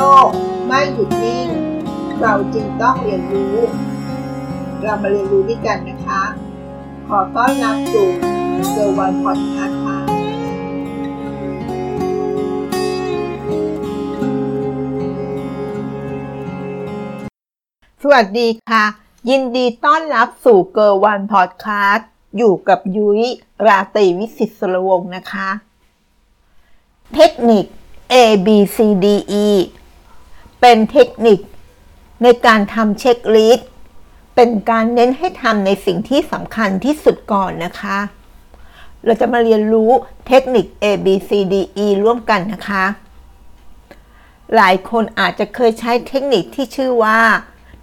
ลกไม่หยุดนิ่ง เราจึงต้องเรียนรู้ เรามาเรียนรู้ด้วยกันนะคะ ขอต้อนรับสู่เซอร์วันพอดคาส์ค่ะสวัสดีค่ะ ยินดีต้อนรับสู่เกอร์วันพอดคาสต์อยู่กับยุ้ยราตรีวิสิตสรวงนะคะ เทคนิค A B C D E เป็นเทคนิค ในการทำเช็คลิสต์เป็นการเน้นให้ทำในสิ่งที่สำคัญที่สุดก่อนนะคะ เราจะมาเรียนรู้เทคนิค A B C D E ร่วมกันนะคะ หลายคนอาจจะเคยใช้เทคนิคที่ชื่อว่า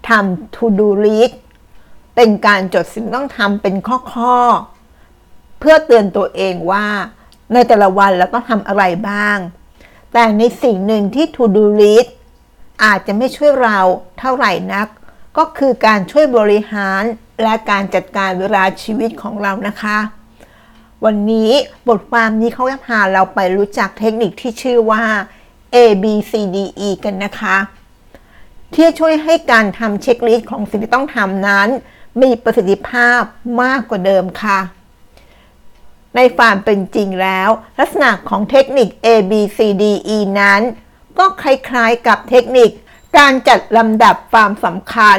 ทำ to do list เป็นการจดสิ่งต้องทำเป็นข้อๆ เพื่อเตือนตัวเองว่า ในแต่ละวันเราต้องทำอะไรบ้าง แต่ในสิ่งหนึ่งที่ to do list อาจจะไม่ช่วยเราเท่าไหร่นัก ก็คือการช่วยบริหารและการจัดการเวลาชีวิตของเรานะคะ วันนี้บทความนี้เขาจะพาเราไปรู้จักเทคนิคที่ชื่อว่า A B C D E กันนะคะ ที่ช่วยให้การทำเช็คลิสต์ของสิ่งที่ต้องทำนั้น มีประสิทธิภาพมากกว่าเดิมค่ะ ในความเป็นจริงแล้ว ลักษณะของเทคนิค A B C D E นั้น ก็คล้ายๆกับเทคนิค การจัดลำดับความสำคัญ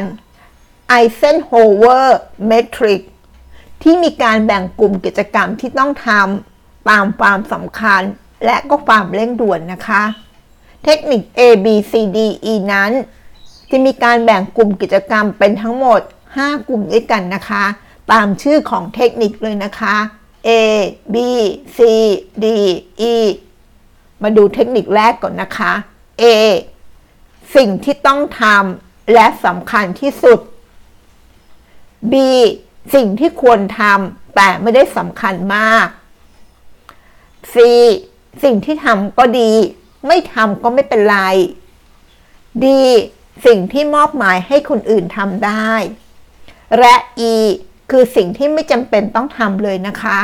Eisenhower Matrix ที่มีการแบ่งกลุ่มกิจกรรมที่ต้องทำตามความสำคัญ และก็ความเร่งด่วนนะคะ เทคนิค A B C D E นั้น จะมีการแบ่งกลุ่มกิจกรรมเป็นทั้งหมด 5 กลุ่มด้วยกันนะคะ ตามชื่อของเทคนิคเลยนะคะ A B C D E มาดูเทคนิคแรกก่อนนะคะ A สิ่งที่ต้องทำและสำคัญที่สุด B สิ่งที่ควรทำแต่ไม่ได้สำคัญมาก C สิ่งที่ทำก็ดี ไม่ทำก็ไม่เป็นไร D สิ่งที่มอบหมายให้คนอื่นทำได้ และ E คือสิ่งที่ไม่จำเป็นต้องทำเลยนะคะ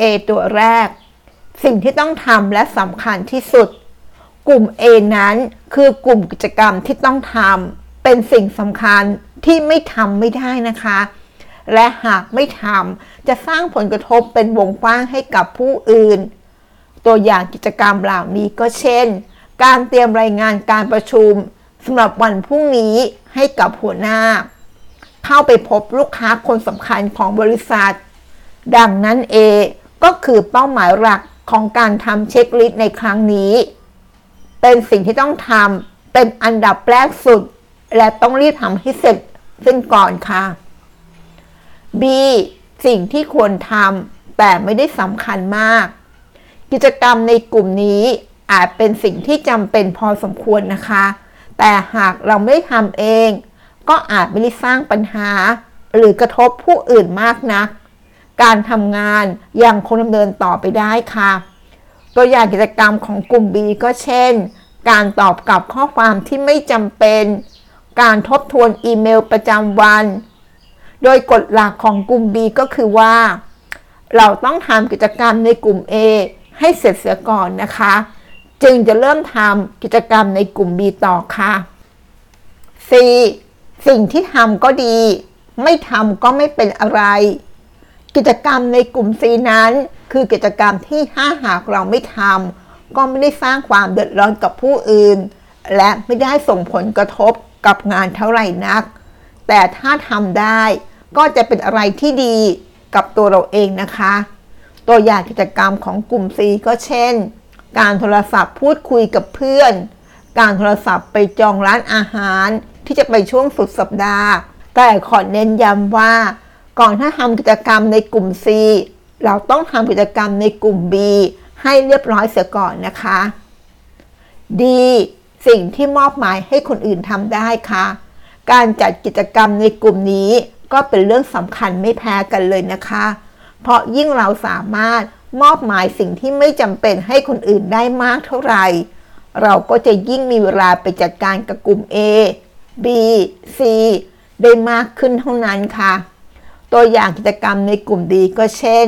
A ตัวแรก สิ่งที่ต้องทำและสำคัญที่สุด กลุ่ม A นั้นคือกลุ่มกิจกรรมที่ต้องทำเป็นสิ่งสำคัญที่ไม่ทำไม่ได้นะคะ และหากไม่ทำจะสร้างผลกระทบเป็นวงกว้างให้กับผู้อื่น ตัวอย่างกิจกรรมเหล่านี้ก็เช่น การเตรียมรายงานการประชุมสำหรับวันพรุ่งนี้ให้กับหัวหน้า เข้าไปพบลูกค้าคนสำคัญของบริษัท ดังนั้นเอก็คือเป้าหมายหลักของการทำเช็คลิสต์ในครั้งนี้ เป็นสิ่งที่ต้องทำเป็นอันดับแรกสุด และต้องรีบทำให้เสร็จซึ่งก่อนค่ะ B สิ่งที่ควรทำแต่ไม่ได้สำคัญมาก กิจกรรมในกลุ่มนี้อาจเป็นสิ่งที่จำเป็นพอสมควรนะคะ แต่หากเราไม่ทำเอง ก็อาจไม่ได้สร้างปัญหา หรือกระทบผู้อื่นมากนัก การทำงานยังคงดำเนินต่อไปได้ค่ะ ตัวอย่างกิจกรรมของกลุ่ม B ก็เช่น การตอบกลับข้อความที่ไม่จำเป็น การทบทวนอีเมลประจำวัน โดยกฎหลักของกลุ่ม B ก็คือว่า เราต้องทำกิจกรรมในกลุ่ม A ให้เสร็จเสียก่อนนะคะ จึงจะเริ่มทำกิจกรรมในกลุ่ม B ต่อค่ะ C สิ่งที่ทำก็ดี ไม่ทำก็ไม่เป็นอะไร กิจกรรมในกลุ่ม C นั้น คือกิจกรรมที่ถ้าหากเราไม่ทำก็ไม่ได้สร้างความเดือดร้อนกับผู้อื่น และไม่ได้ส่งผลกระทบกับงานเท่าไหร่นัก แต่ถ้าทำได้ก็จะเป็นอะไรที่ดีกับตัวเราเองนะคะ ตัวอย่างกิจกรรมของกลุ่ม C ก็เช่น การโทรศัพท์พูดคุยกับเพื่อน การโทรศัพท์ไปจองร้านอาหารที่จะไปช่วงสุดสัปดาห์ แต่ขอเน้นย้ำว่า ก่อนถ้าทำกิจกรรมในกลุ่ม C เราต้องทำกิจกรรมในกลุ่ม B ให้เรียบร้อยเสียก่อนนะคะ D สิ่งที่มอบหมายให้คนอื่นทำได้ค่ะ การจัดกิจกรรมในกลุ่มนี้ก็เป็นเรื่องสำคัญไม่แพ้กันเลยนะคะ เพราะยิ่งเราสามารถมอบหมายสิ่งที่ไม่จำเป็นให้คนอื่นได้มากเท่าไหร่ เราก็จะยิ่งมีเวลาไปจัดการกับกลุ่ม A B C ได้มากขึ้นเท่านั้นค่ะ ตัวอย่างกิจกรรมในกลุ่มดีก็เช่น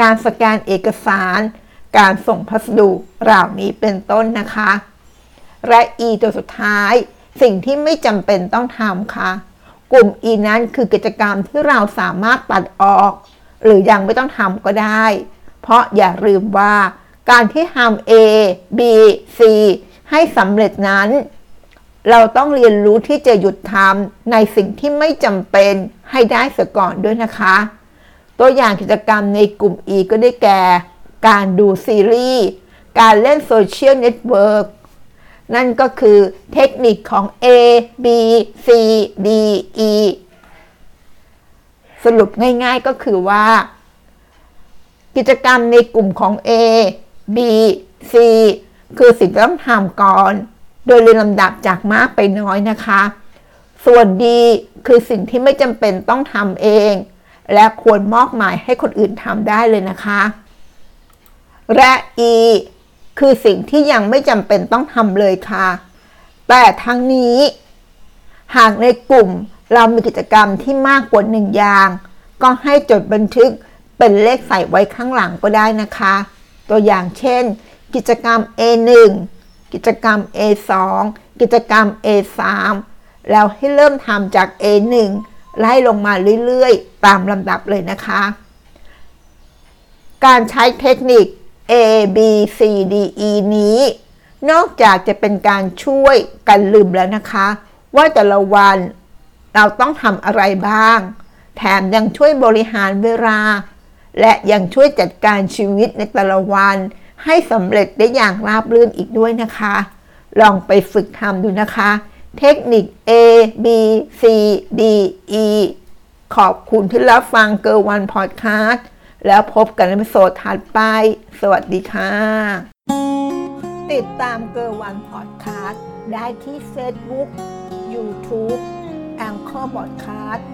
การสแกนเอกสาร การส่งพัสดุเหล่านี้เป็นต้นนะคะ และ E ตัวสุดท้าย สิ่งที่ไม่จำเป็นต้องทำค่ะ กลุ่ม E นั้นคือกิจกรรมที่เราสามารถตัดออก หรือยังไม่ต้องทำก็ได้ เพราะอย่าลืมว่า การที่ทำ A B C ให้สำเร็จนั้น เราต้องเรียนรู้ที่จะหยุดทำในสิ่งที่ไม่จำเป็นให้ได้เสียก่อนด้วยนะคะ ตัวอย่างกิจกรรมในกลุ่ม E ก็ได้แก่ การดูซีรีส์ การเล่น social network นั่นก็คือเทคนิคของ A B C D E สรุปง่ายๆก็คือว่า กิจกรรมในกลุ่มของ A B C คือสิ่งที่ต้องทำก่อน โดยเรียงลำดับจากมากไปน้อยนะคะ ส่วน D คือสิ่งที่ไม่จำเป็นต้องทำเอง และควรมอบหมายให้คนอื่นทำได้เลยนะคะ และ E คือสิ่งที่ยังไม่จำเป็นต้องทำเลยค่ะ แต่ทั้งนี้ หากในกลุ่มเรามีกิจกรรมที่มากกว่าหนึ่งอย่าง ก็ให้จดบันทึกเป็นเลขใส่ไว้ข้างหลังก็ได้นะคะ ตัวอย่างเช่น กิจกรรม A1 กิจกรรม A2 กิจกรรม A3 แล้วให้เริ่มทำจาก A1 ไล่ลงมาเรื่อยๆ ตามลำดับเลยนะคะ การใช้เทคนิค A B C D E นี้ นอกจากจะเป็นการช่วยกันลืมแล้วนะคะ ว่าแต่ละวันเราต้องทำอะไรบ้าง แถมยังช่วยบริหารเวลา และยังช่วยจัดการชีวิตในแต่ละวัน ให้สำเร็จได้อย่างราบรื่นอีกด้วยนะคะ ลองไปฝึกทำดูนะคะ เทคนิค A B C D E ขอบคุณที่รับฟังเกอร์วันพอดคาสต์แล้วพบกันในโซดถัดไป สวัสดีค่ะ ติดตามเกอร์วันพอดคาสต์ได้ที่ Facebook YouTube แองเกอร์บอดคาสต์